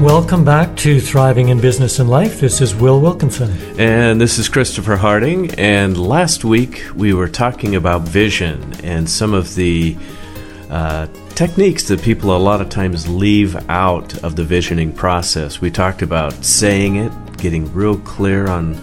Welcome back to Thriving in Business and Life. This is Will Wilkinson. And this is Christopher Harding. And last week we were talking about vision and some of the uh, techniques that people a lot of times leave out of the visioning process. We talked about saying it, getting real clear on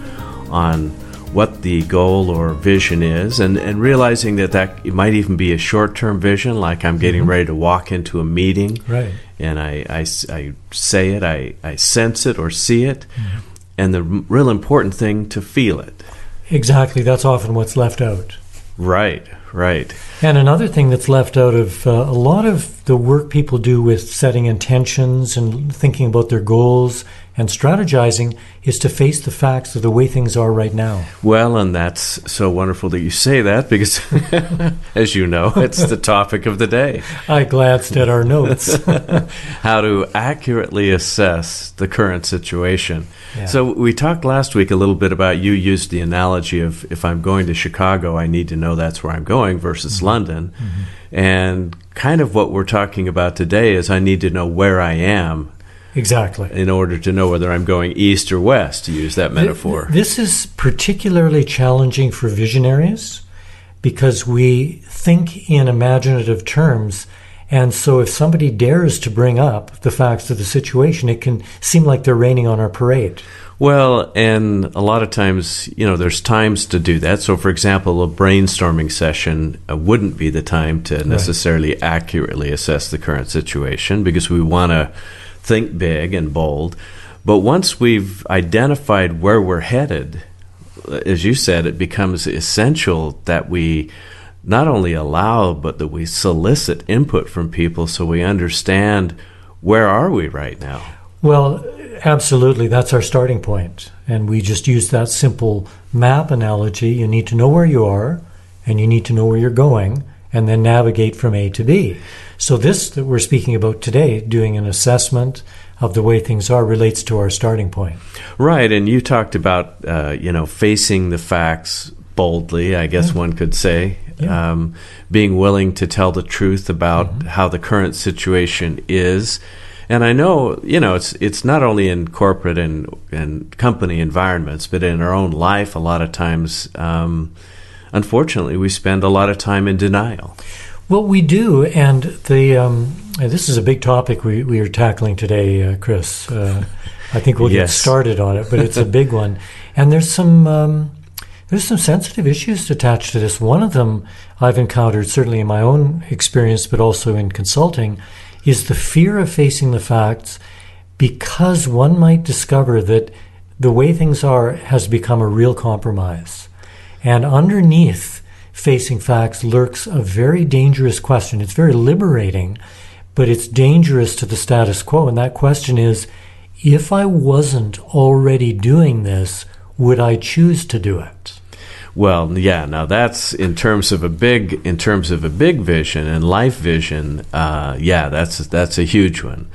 on what the goal or vision is, and, and realizing that that it might even be a short term vision, like I'm getting mm-hmm. ready to walk into a meeting. Right. And I, I, I say it, I, I sense it or see it, mm-hmm. and the real important thing to feel it. Exactly. That's often what's left out. Right, right. And another thing that's left out of uh, a lot of the work people do with setting intentions and thinking about their goals and strategizing is to face the facts of the way things are right now. Well, and that's so wonderful that you say that because, as you know, it's the topic of the day. I glanced at our notes. How to accurately assess the current situation. Yeah. So, we talked last week a little bit about you used the analogy of if I'm going to Chicago, I need to know that's where I'm going versus mm-hmm. London. Mm-hmm. And kind of what we're talking about today is I need to know where I am Exactly. In order to know whether I'm going east or west, to use that metaphor. This is particularly challenging for visionaries because we think in imaginative terms. And so if somebody dares to bring up the facts of the situation, it can seem like they're raining on our parade. Well, and a lot of times, you know, there's times to do that. So, for example, a brainstorming session uh, wouldn't be the time to necessarily right. accurately assess the current situation because we want to think big and bold. But once we've identified where we're headed, as you said, it becomes essential that we not only allow, but that we solicit input from people so we understand where are we right now. Well, absolutely. That's our starting point. And we just use that simple map analogy. You need to know where you are, and you need to know where you're going, and then navigate from A to B. So, this that we're speaking about today, doing an assessment of the way things are, relates to our starting point. Right. And you talked about, uh, you know, facing the facts boldly, I guess yeah. one could say. Yeah. Um, being willing to tell the truth about mm-hmm. how the current situation is. And I know, you know, it's it's not only in corporate and, and company environments, but in our own life. A lot of times, um, unfortunately, we spend a lot of time in denial. Well, we do, and the um, this is a big topic we, we are tackling today, uh, Chris. Uh, I think we'll yes. get started on it, but it's a big one, and there's some um, there's some sensitive issues attached to this. One of them I've encountered certainly in my own experience, but also in consulting, is the fear of facing the facts, because one might discover that the way things are has become a real compromise, and underneath facing facts lurks a very dangerous question. It's very liberating, but it's dangerous to the status quo. And that question is if I wasn't already doing this, would I choose to do it? Well, yeah. Now that's in terms of a big, in terms of a big vision and life vision. Uh, yeah, that's that's a huge one.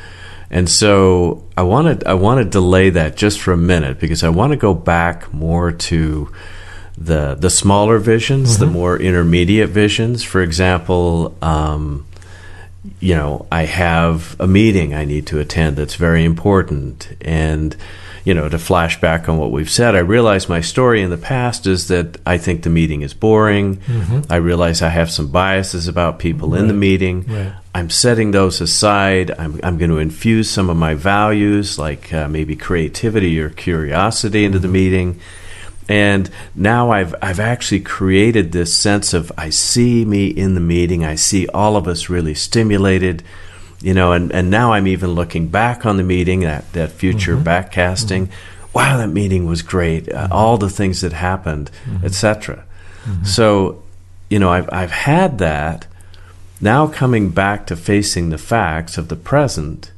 And so I want to I want to delay that just for a minute because I want to go back more to the the smaller visions, mm-hmm. the more intermediate visions. For example, um, you know, I have a meeting I need to attend that's very important, and you know, to flash back on what we've said, I realize my story in the past is that I think the meeting is boring. Mm-hmm. I realize I have some biases about people right. in the meeting. Right. I'm setting those aside. I'm, I'm going to infuse some of my values, like uh, maybe creativity or curiosity, into mm-hmm. the meeting and now I've I've actually created this sense of I see me in the meeting, I see all of us really stimulated, you know, and, and now I'm even looking back on the meeting, that, that future mm-hmm. backcasting. Mm-hmm. Wow, that meeting was great. Uh, mm-hmm. all the things that happened, mm-hmm. etc. Mm-hmm. So, you know, I've I've had that. Now coming back to facing the facts of the present,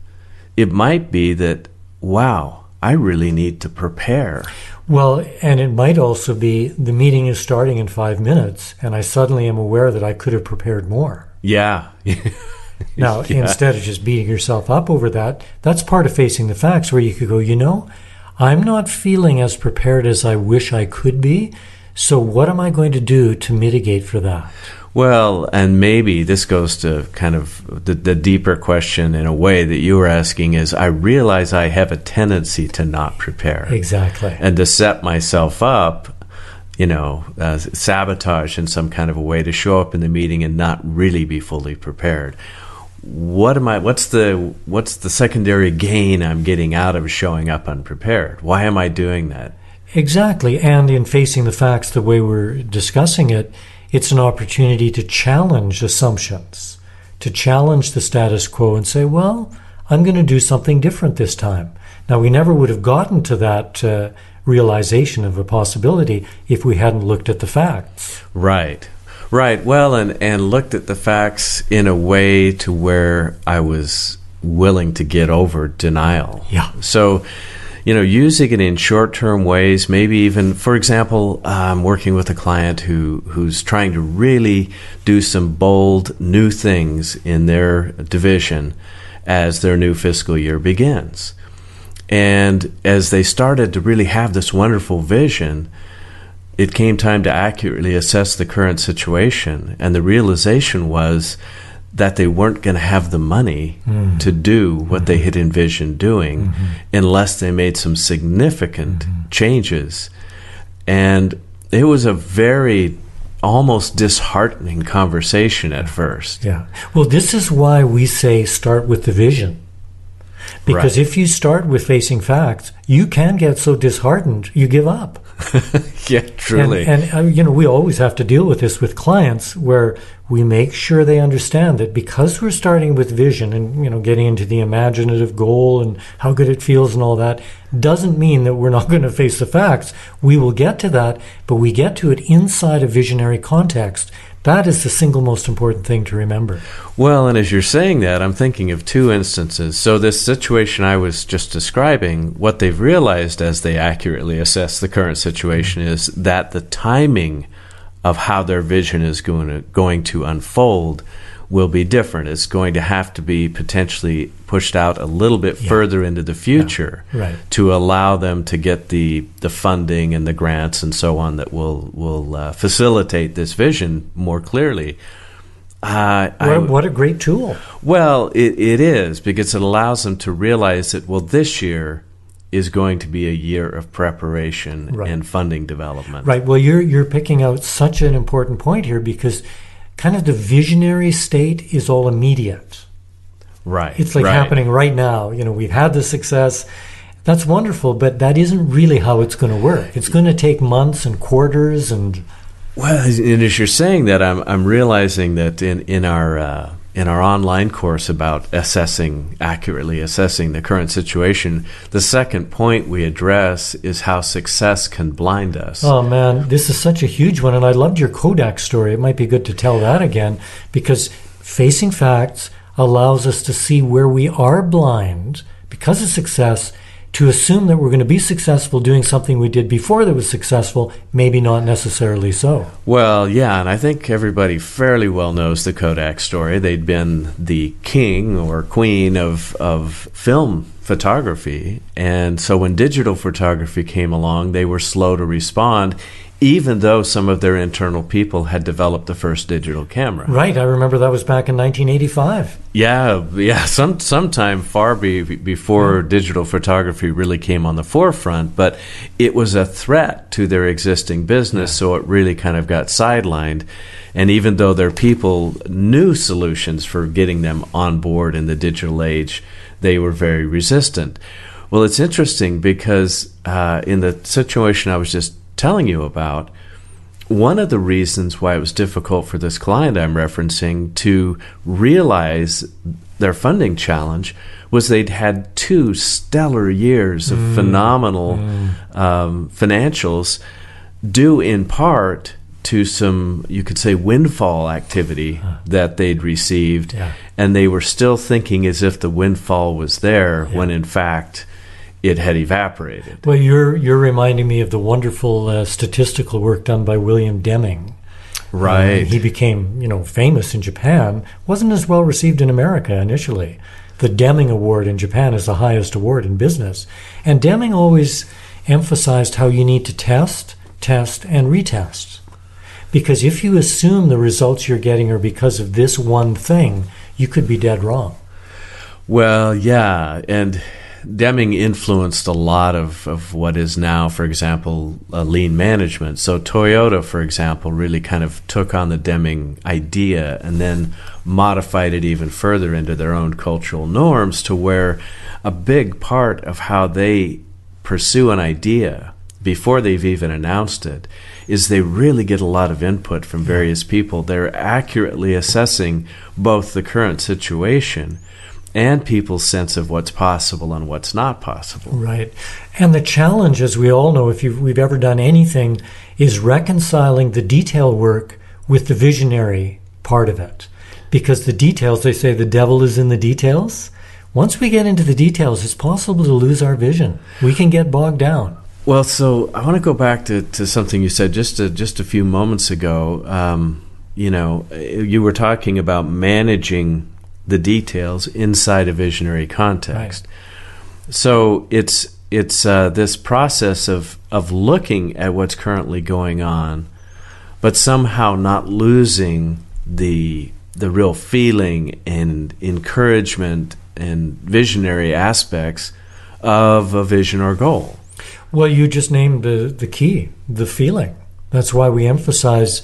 it might be that wow, I really need to prepare. Well, and it might also be the meeting is starting in five minutes, and I suddenly am aware that I could have prepared more. Yeah. now, yeah. instead of just beating yourself up over that, that's part of facing the facts where you could go, you know, I'm not feeling as prepared as I wish I could be. So, what am I going to do to mitigate for that? Well, and maybe this goes to kind of the, the, deeper question in a way that you were asking is I realize I have a tendency to not prepare. Exactly. And to set myself up, you know, uh, sabotage in some kind of a way to show up in the meeting and not really be fully prepared. What am I what's the what's the secondary gain I'm getting out of showing up unprepared? Why am I doing that? Exactly. And in facing the facts the way we're discussing it, it's an opportunity to challenge assumptions, to challenge the status quo and say, well, I'm going to do something different this time. Now, we never would have gotten to that uh, realization of a possibility if we hadn't looked at the facts. Right. Right. Well, and, and looked at the facts in a way to where I was willing to get over denial. Yeah. So, you know, using it in short-term ways. Maybe even, for example, I'm working with a client who who's trying to really do some bold new things in their division as their new fiscal year begins. And as they started to really have this wonderful vision, it came time to accurately assess the current situation. And the realization was that they weren't going to have the money mm. to do what mm-hmm. they had envisioned doing mm-hmm. unless they made some significant mm-hmm. changes. And it was a very almost disheartening conversation at first. Yeah. Well, this is why we say start with the vision. Because right. if you start with facing facts, you can get so disheartened you give up. yeah, truly. And, and uh, you know, we always have to deal with this with clients where we make sure they understand that because we're starting with vision and you know getting into the imaginative goal and how good it feels and all that doesn't mean that we're not going to face the facts. We will get to that, but we get to it inside a visionary context that is the single most important thing to remember. Well, and as you're saying that, I'm thinking of two instances. So, this situation I was just describing, what they've realized as they accurately assess the current situation is that the timing of how their vision is going to, going to unfold will be different. It's going to have to be potentially pushed out a little bit yeah. further into the future yeah. right. to allow them to get the, the funding and the grants and so on that will will uh, facilitate this vision more clearly. Uh, what, I, what, a great tool! Well, it, it is because it allows them to realize that well, this year is going to be a year of preparation right. and funding development. Right. Well, you're you're picking out such an important point here because kind of the visionary state is all immediate. Right. It's like right. happening right now. You know, we've had the success. That's wonderful, but that isn't really how it's going to work. It's going to take months and quarters and. Well, and as you're saying that, I'm I'm realizing that in in our uh, in our online course about assessing accurately assessing the current situation the second point we address is how success can blind us. Oh man this is such a huge one and i loved your kodak story. It might be good to tell that again because facing facts allows us to see where we are blind because of success to assume that we're going to be successful doing something we did before that was successful, maybe not necessarily so. Well, yeah, and I think everybody fairly well knows the Kodak story. They'd been the king or queen of, of film photography. And so when digital photography came along, they were slow to respond even though some of their internal people had developed the first digital camera. Right, I remember that was back in 1985. Yeah, yeah, some sometime far be, before yeah. digital photography really came on the forefront, but it was a threat to their existing business, yeah. so it really kind of got sidelined. And even though their people knew solutions for getting them on board in the digital age, they were very resistant. Well, it's interesting because uh, in the situation I was just telling you about, one of the reasons why it was difficult for this client I'm referencing to realize their funding challenge was they'd had two stellar years of mm. phenomenal mm. Um, financials, due in part to some, you could say, windfall activity huh. that they'd received. Yeah. And they were still thinking as if the windfall was there yeah. when in fact it had evaporated. Well, you're you're reminding me of the wonderful uh, statistical work done by William Deming. Right. Uh, he became, you know, famous in Japan. wasn't as well received in America initially. The Deming Award in Japan is the highest award in business, and Deming always emphasized how you need to test, test, and retest. Because if you assume the results you're getting are because of this one thing, you could be dead wrong. Well, yeah. And Deming influenced a lot of, of what is now, for example, uh, lean management. So Toyota, for example, really kind of took on the Deming idea and then modified it even further into their own cultural norms to where a big part of how they pursue an idea before they've even announced it is they really get a lot of input from various people. They're accurately assessing both the current situation and people's sense of what's possible and what's not possible. Right. And the challenge, as we all know, if we've ever done anything, is reconciling the detail work with the visionary part of it. Because the details, they say the devil is in the details. Once we get into the details, it's possible to lose our vision. We can get bogged down. Well, so I want to go back to, to something you said just a, just a few moments ago. Um, you know, you were talking about managing the details inside a visionary context. Right. So it's it's uh, this process of of looking at what's currently going on, but somehow not losing the the real feeling and encouragement and visionary aspects of a vision or goal. Well, you just named the, the key, the feeling. That's why we emphasize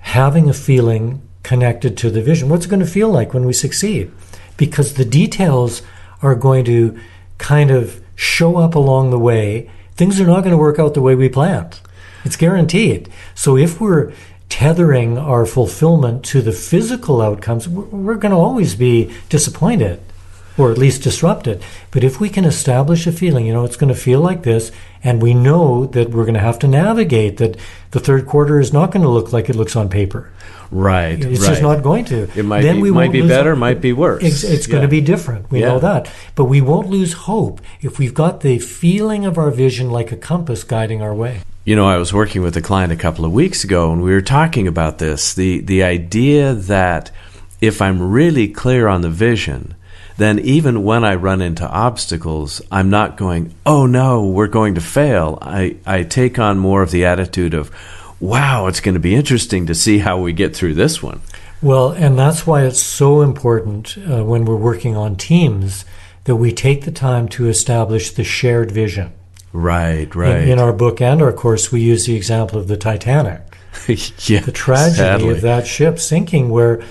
having a feeling connected to the vision. What's it going to feel like when we succeed? Because the details are going to kind of show up along the way. Things are not going to work out the way we planned. It's guaranteed. So if we're tethering our fulfillment to the physical outcomes, we're going to always be disappointed or at least disrupt it. But if we can establish a feeling, you know, it's going to feel like this, and we know that we're going to have to navigate that the third quarter is not going to look like it looks on paper. Right. It's right. just not going to. It might then be, we might be better, hope. might be worse. It's, it's yeah. going to be different. We yeah. know that. But we won't lose hope if we've got the feeling of our vision like a compass guiding our way. You know, I was working with a client a couple of weeks ago and we were talking about this. The the idea that if I'm really clear on the vision, then even when I run into obstacles, I'm not going, oh no, we're going to fail. I, I take on more of the attitude of, wow, it's going to be interesting to see how we get through this one. Well, and that's why it's so important uh, when we're working on teams that we take the time to establish the shared vision. Right, right. In, in our book and our course, we use the example of the Titanic. yeah, the tragedy sadly. of that ship sinking, where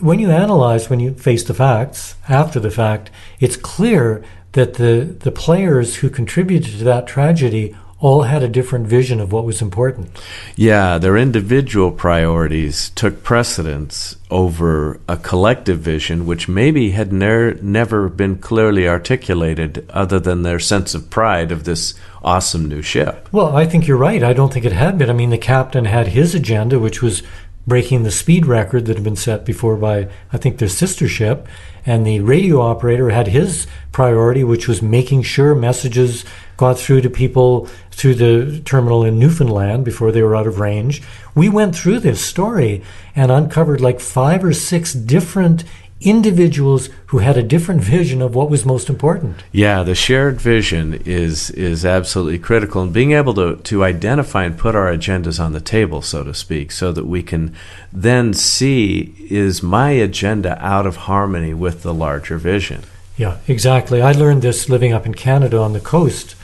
when you analyze, when you face the facts after the fact, it's clear that the, the players who contributed to that tragedy all had a different vision of what was important. Yeah, their individual priorities took precedence over a collective vision, which maybe had ne- never been clearly articulated other than their sense of pride of this awesome new ship. Well, I think you're right. I don't think it had been. I mean, the captain had his agenda, which was breaking the speed record that had been set before by, I think, their sister ship. And the radio operator had his priority, which was making sure messages got through to people through the terminal in Newfoundland before they were out of range. We went through this story and uncovered like five or six different individuals who had a different vision of what was most important. Yeah, the shared vision is is absolutely critical and being able to to identify and put our agendas on the table so to speak so that we can then see is my agenda out of harmony with the larger vision. Yeah, exactly. I learned this living up in Canada on the coast.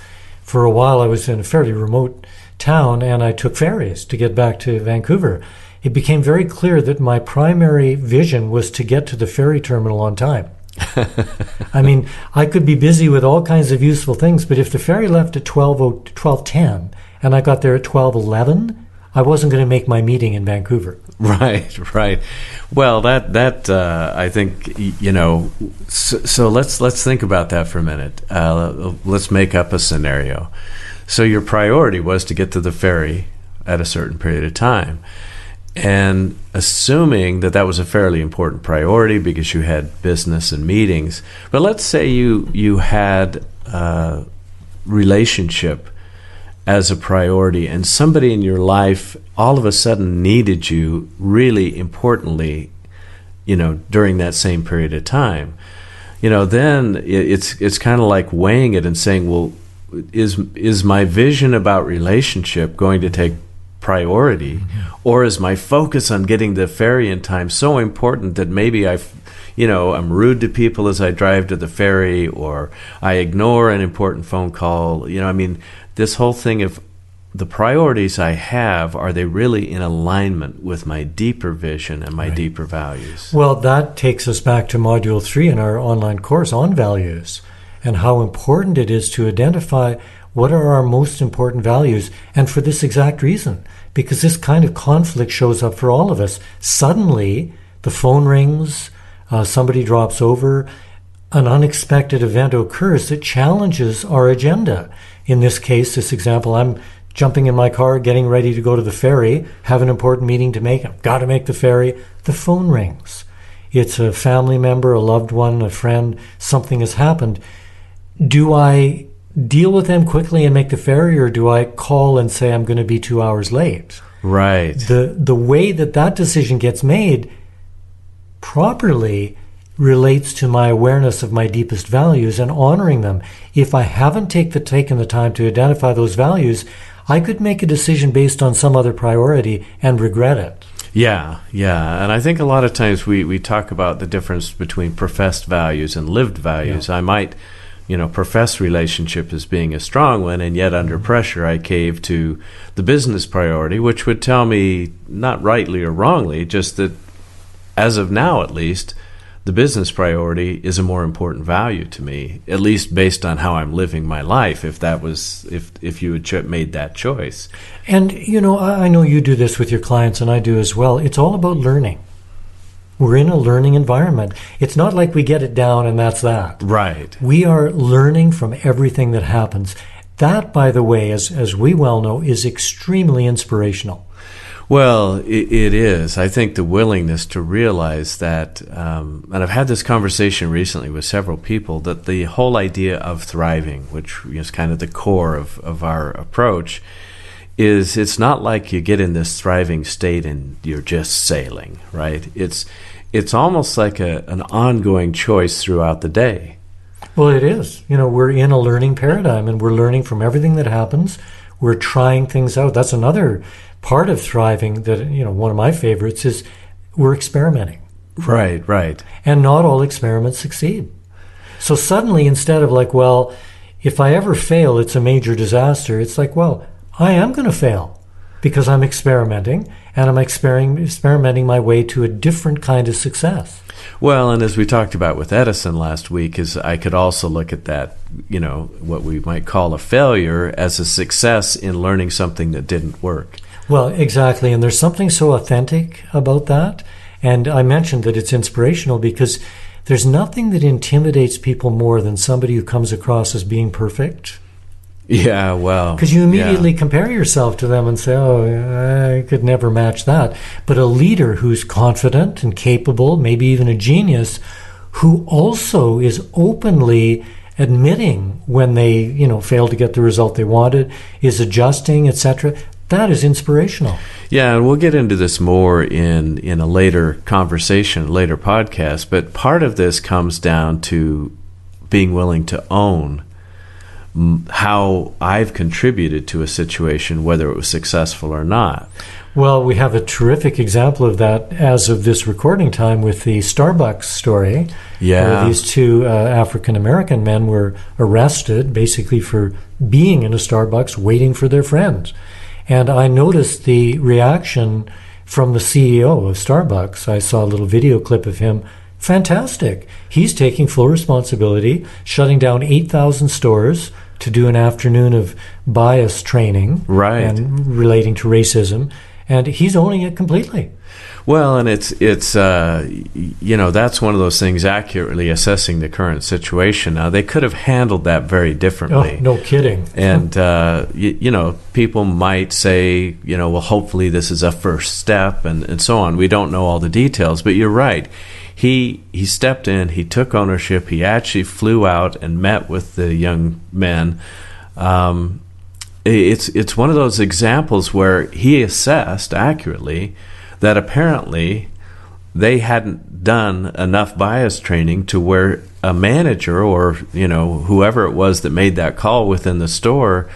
For a while I was in a fairly remote town and I took ferries to get back to Vancouver it became very clear that my primary vision was to get to the ferry terminal on time. I mean, I could be busy with all kinds of useful things, but if the ferry left at 12, 1210 and I got there at 1211, I wasn't going to make my meeting in Vancouver. Right, right. Well, that that uh, I think you know. So, so, let's let's think about that for a minute. Uh, let's make up a scenario. So your priority was to get to the ferry at a certain period of time and assuming that that was a fairly important priority because you had business and meetings but let's say you you had a relationship as a priority and somebody in your life all of a sudden needed you really importantly you know during that same period of time you know then it's it's kind of like weighing it and saying well is is my vision about relationship going to take priority, or is my focus on getting the ferry in time so important that maybe I, you know, I'm rude to people as I drive to the ferry, or I ignore an important phone call. You know, I mean, this whole thing of the priorities I have are they really in alignment with my deeper vision and my right. deeper values? Well, that takes us back to module three in our online course on values and how important it is to identify what are our most important values, and for this exact reason, because this kind of conflict shows up for all of us. Suddenly, the phone rings, uh, somebody drops over, an unexpected event occurs that challenges our agenda. In this case, this example, I'm jumping in my car, getting ready to go to the ferry, have an important meeting to make. I've got to make the ferry. The phone rings. It's a family member, a loved one, a friend, something has happened. Do I deal with them quickly and make the ferry, or do I call and say I'm going to be two hours late? Right. The the way that that decision gets made properly relates to my awareness of my deepest values and honoring them. If I haven't take the, taken the time to identify those values, I could make a decision based on some other priority and regret it. Yeah, yeah. And I think a lot of times we, we talk about the difference between professed values and lived values. Yeah. I might you know, profess relationship as being a strong one, and yet under mm-hmm. pressure I cave to the business priority, which would tell me, not rightly or wrongly, just that as of now at least, the business priority is a more important value to me, at least based on how I'm living my life. If that was, if if you had ch- made that choice, and you know, I know you do this with your clients, and I do as well. It's all about learning. We're in a learning environment. It's not like we get it down and that's that. Right. We are learning from everything that happens. That, by the way, as, as we well know, is extremely inspirational. Well, it, it is. I think the willingness to realize that, um, and I've had this conversation recently with several people, that the whole idea of thriving, which is kind of the core of, of our approach, is it's not like you get in this thriving state and you're just sailing, right? It's it's almost like a, an ongoing choice throughout the day. Well, it is. You know, we're in a learning paradigm and we're learning from everything that happens. We're trying things out. That's another part of thriving that, you know, one of my favorites is we're experimenting. Right, right. And not all experiments succeed. So suddenly, instead of like, well, if I ever fail, it's a major disaster, it's like, well, I am going to fail because I'm experimenting and I'm experimenting my way to a different kind of success. Well, and as we talked about with Edison last week, is I could also look at that, you know, what we might call a failure as a success in learning something that didn't work. Well, exactly. And there's something so authentic about that. And I mentioned that it's inspirational because there's nothing that intimidates people more than somebody who comes across as being perfect yeah, well. Because you immediately yeah. compare yourself to them and say, oh, I could never match that. But a leader who's confident and capable, maybe even a genius, who also is openly admitting when they, you know, fail to get the result they wanted, is adjusting, etc. That is inspirational. Yeah, and we'll get into this more in in a later conversation, later podcast, but part of this comes down to being willing to own how I've contributed to a situation, whether it was successful or not. Well, we have a terrific example of that as of this recording time with the Starbucks story. Yeah. Where these two uh, African American men were arrested basically for being in a Starbucks waiting for their friends. And I noticed the reaction from the CEO of Starbucks. I saw a little video clip of him. Fantastic. He's taking full responsibility, shutting down 8,000 stores, to do an afternoon of bias training, right, and relating to racism, and he's owning it completely. Well, and it's it's uh, you know that's one of those things accurately assessing the current situation. Now they could have handled that very differently. Oh, no kidding. And uh, you, you, know people might say you know well hopefully this is a first step and and so on. We don't know all the details, but you're right he he stepped in, he took ownership, he actually flew out and met with the young men. Um, it's it's one of those examples where he assessed accurately that apparently they hadn't done enough bias training to where a manager or you know whoever it was that made that call within the store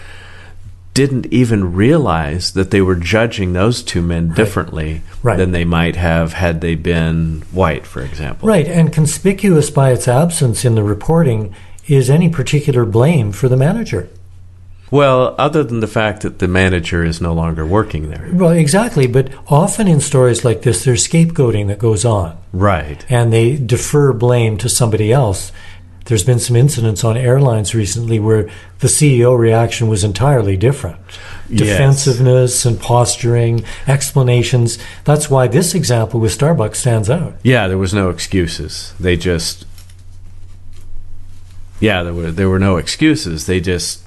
didn't even realize that they were judging those two men differently right. than they might have had they been white, for example. Right, and conspicuous by its absence in the reporting is any particular blame for the manager. Well, other than the fact that the manager is no longer working there. Well, exactly. But often in stories like this, there's scapegoating that goes on. Right. And they defer blame to somebody else. There's been some incidents on airlines recently where the CEO reaction was entirely different. Yes. Defensiveness and posturing, explanations. That's why this example with Starbucks stands out. Yeah, there was no excuses. They just Yeah, there were there were no excuses. They just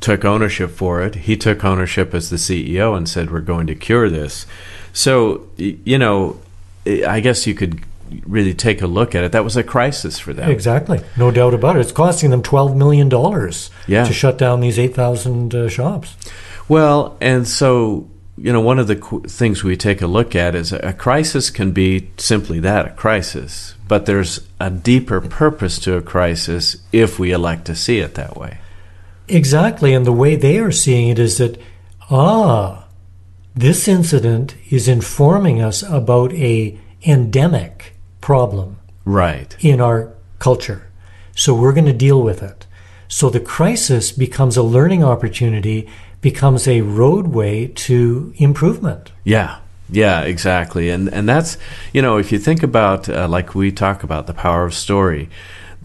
took ownership for it. He took ownership as the CEO and said we're going to cure this. So, you know, I guess you could really take a look at it, that was a crisis for them. Exactly, no doubt about it. It's costing them twelve million dollars yeah. to shut down these eight thousand uh, shops. Well, and so you know, one of the qu- things we take a look at is a crisis can be simply that, a crisis. But there's a deeper purpose to a crisis if we elect to see it that way. Exactly, and the way they are seeing it is that, ah, this incident is informing us about a endemic problem right in our culture. So we're going to deal with it. So the crisis becomes a learning opportunity, becomes a roadway to improvement. Yeah. Yeah, exactly. And and that's, you know, if you think about uh, like we talk about the power of story,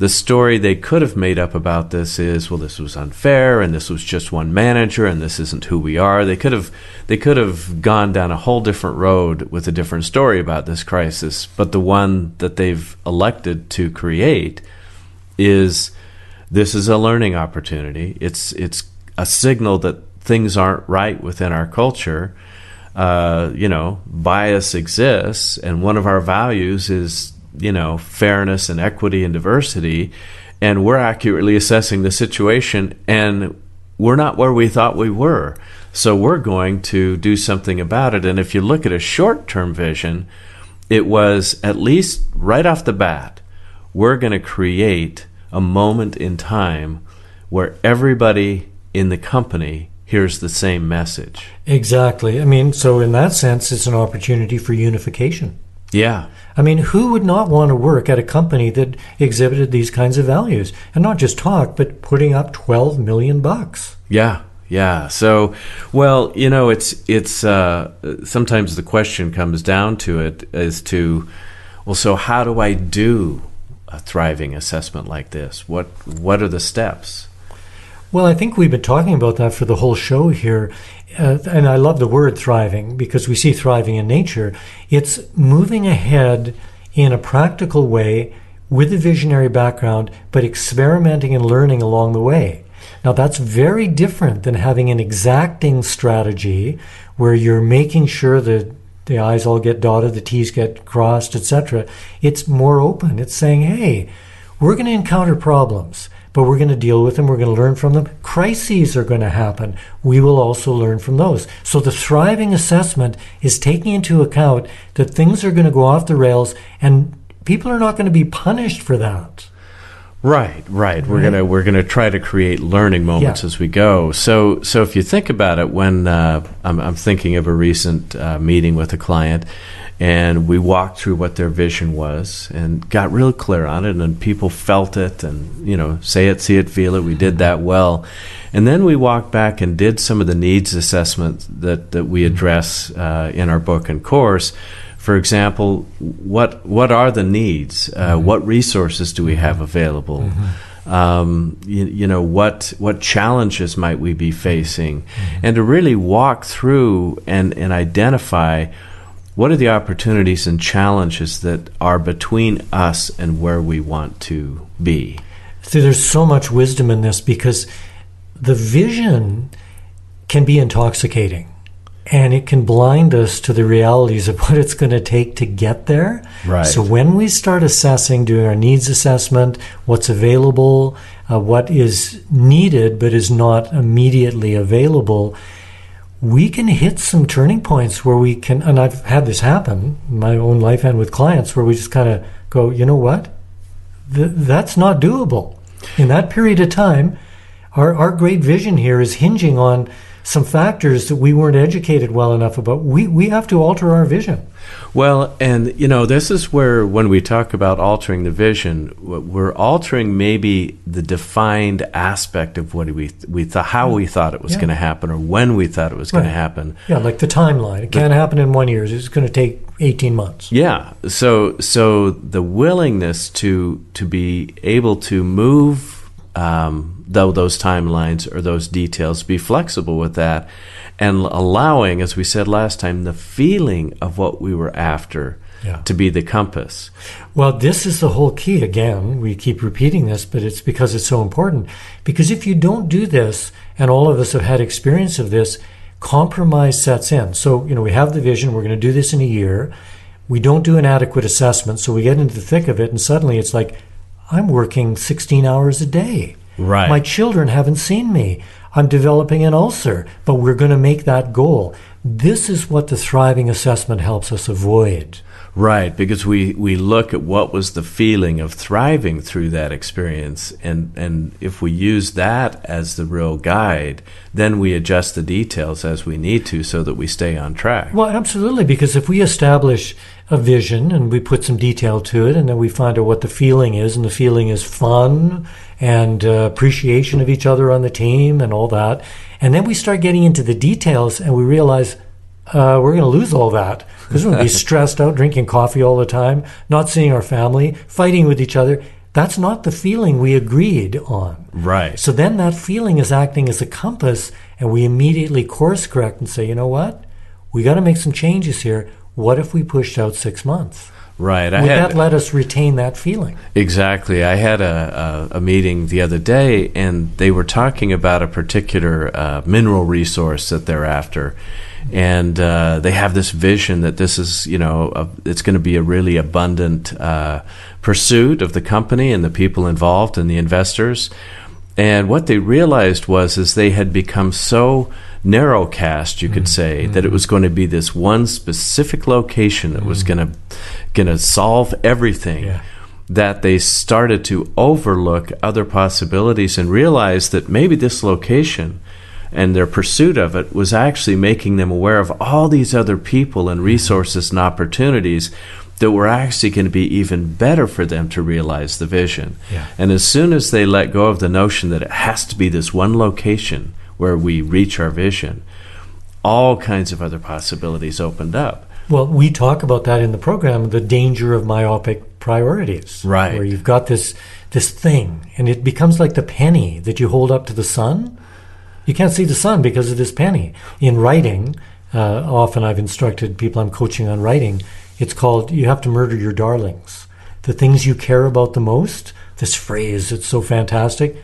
the story they could have made up about this is well this was unfair and this was just one manager and this isn't who we are. They could have they could have gone down a whole different road with a different story about this crisis. But the one that they've elected to create is this is a learning opportunity. It's it's a signal that things aren't right within our culture. Uh, you know bias exists and one of our values is you know fairness and equity and diversity and we're accurately assessing the situation and we're not where we thought we were. So we're going to do something about it and if you look at a short-term vision it was at least right off the bat we're going to create a moment in time where everybody in the company hears the same message. Exactly. I mean so in that sense it's an opportunity for unification yeah I mean, who would not want to work at a company that exhibited these kinds of values and not just talk, but putting up 12 million bucks? Yeah. Yeah. So, well, you know, it's it's uh, sometimes the question comes down to it as to, well, so how do I do a thriving assessment like this? What what are the steps? Well, I think we've been talking about that for the whole show here. Uh, and I love the word thriving because we see thriving in nature. It's moving ahead in a practical way with a visionary background, but experimenting and learning along the way. Now, that's very different than having an exacting strategy where you're making sure that the I's all get dotted, the T's get crossed, etc. It's more open. It's saying, hey, we're going to encounter problems but we're going to deal with them. We're going to learn from them. Crises are going to happen. We will also learn from those. So the thriving assessment is taking into account that things are going to go off the rails and people are not going to be punished for that. Right, right. We're gonna we're gonna try to create learning moments Yeah. as we go. So so if you think about it, when uh, I'm, I'm thinking of a recent uh, meeting with a client, and we walked through what their vision was and got real clear on it, and people felt it, and you know, say it, see it, feel it. We did that well, and then we walked back and did some of the needs assessment that that we address uh, in our book and course. For example, what what are the needs? Uh, What resources do we have available? Um, you, you know what what challenges might we be facing, and to really walk through and and identify what are the opportunities and challenges that are between us and where we want to be. See, there's so much wisdom in this because the vision can be intoxicating and it can blind us to the realities of what it's going to take to get there. Right. So when we start assessing, doing our needs assessment, what's available, uh, what is needed but is not immediately available, we can hit some turning points where we can, and I've had this happen in my own life and with clients, where we just kind of go, you know what? Th- that's not doable. In that period of time, our, our great vision here is hinging on some factors that we weren't educated well enough about. We, we have to alter our vision. Well, and you know, this is where when we talk about altering the vision, we're altering maybe the defined aspect of what we we thought, how we thought it was yeah. going to happen, or when we thought it was right. going to happen. Yeah, like the timeline. It can't happen in one year. It's going to take eighteen months. Yeah. So so the willingness to to be able to move. Um, though those timelines or those details, be flexible with that and allowing, as we said last time, the feeling of what we were after yeah. to be the compass. Well, this is the whole key. Again, we keep repeating this, but it's because it's so important. Because if you don't do this, and all of us have had experience of this, compromise sets in. So, you know, we have the vision, we're going to do this in a year. We don't do an adequate assessment, so we get into the thick of it, and suddenly it's like, I'm working 16 hours a day. Right. My children haven't seen me. I'm developing an ulcer, but we're going to make that goal. This is what the thriving assessment helps us avoid. Right, because we, we look at what was the feeling of thriving through that experience, and, and if we use that as the real guide, then we adjust the details as we need to so that we stay on track. Well, absolutely, because if we establish a vision and we put some detail to it, and then we find out what the feeling is, and the feeling is fun and uh, appreciation of each other on the team and all that. And then we start getting into the details and we realize uh, we're going to lose all that because we're going to be stressed out, drinking coffee all the time, not seeing our family, fighting with each other. That's not the feeling we agreed on. Right. So then that feeling is acting as a compass, and we immediately course correct and say, you know what? We got to make some changes here. What if we pushed out six months? Right. I Would had, that let us retain that feeling? Exactly. I had a, a, a, meeting the other day, and they were talking about a particular uh, mineral resource that they're after. And uh, they have this vision that this is, you know, a, it's going to be a really abundant uh, pursuit of the company and the people involved and the investors. And what they realized was is they had become so narrowcast, you could mm-hmm. say, mm-hmm. that it was going to be this one specific location that mm-hmm. was going to going to solve everything. Yeah. That they started to overlook other possibilities and realize that maybe this location and their pursuit of it was actually making them aware of all these other people and resources and opportunities that were actually going to be even better for them to realize the vision. Yeah. And as soon as they let go of the notion that it has to be this one location where we reach our vision, all kinds of other possibilities opened up. Well, we talk about that in the program, the danger of myopic priorities. Right. Where you've got this this thing and it becomes like the penny that you hold up to the sun. You can't see the sun because of this penny. In writing, uh, often I've instructed people I'm coaching on writing, it's called you have to murder your darlings. The things you care about the most, this phrase, it's so fantastic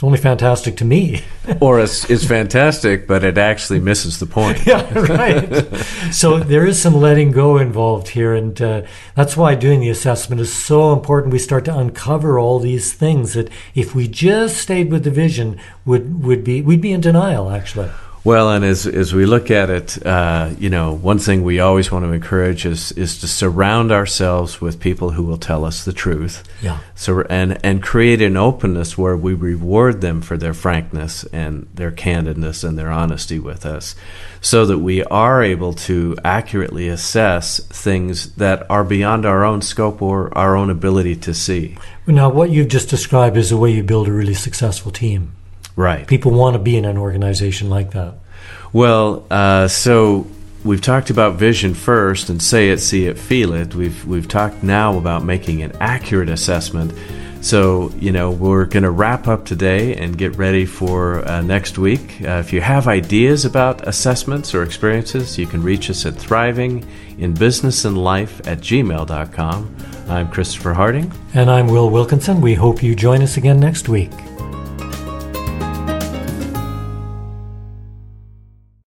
it's only fantastic to me. or it's, it's fantastic, but it actually misses the point. yeah, right. so there is some letting go involved here, and uh, that's why doing the assessment is so important. We start to uncover all these things that if we just stayed with the vision, would would be we'd be in denial actually. Well, and as as we look at it, uh, you know, one thing we always want to encourage is is to surround ourselves with people who will tell us the truth. Yeah. So and and create an openness where we reward them for their frankness and their candidness and their honesty with us, so that we are able to accurately assess things that are beyond our own scope or our own ability to see. Now, what you've just described is the way you build a really successful team. Right. People want to be in an organization like that. Well, uh, so we've talked about vision first and say it, see it, feel it. We've we've talked now about making an accurate assessment. So you know we're going to wrap up today and get ready for uh, next week. Uh, if you have ideas about assessments or experiences, you can reach us at thriving in business and life at gmail.com. I'm Christopher Harding. And I'm Will Wilkinson. We hope you join us again next week.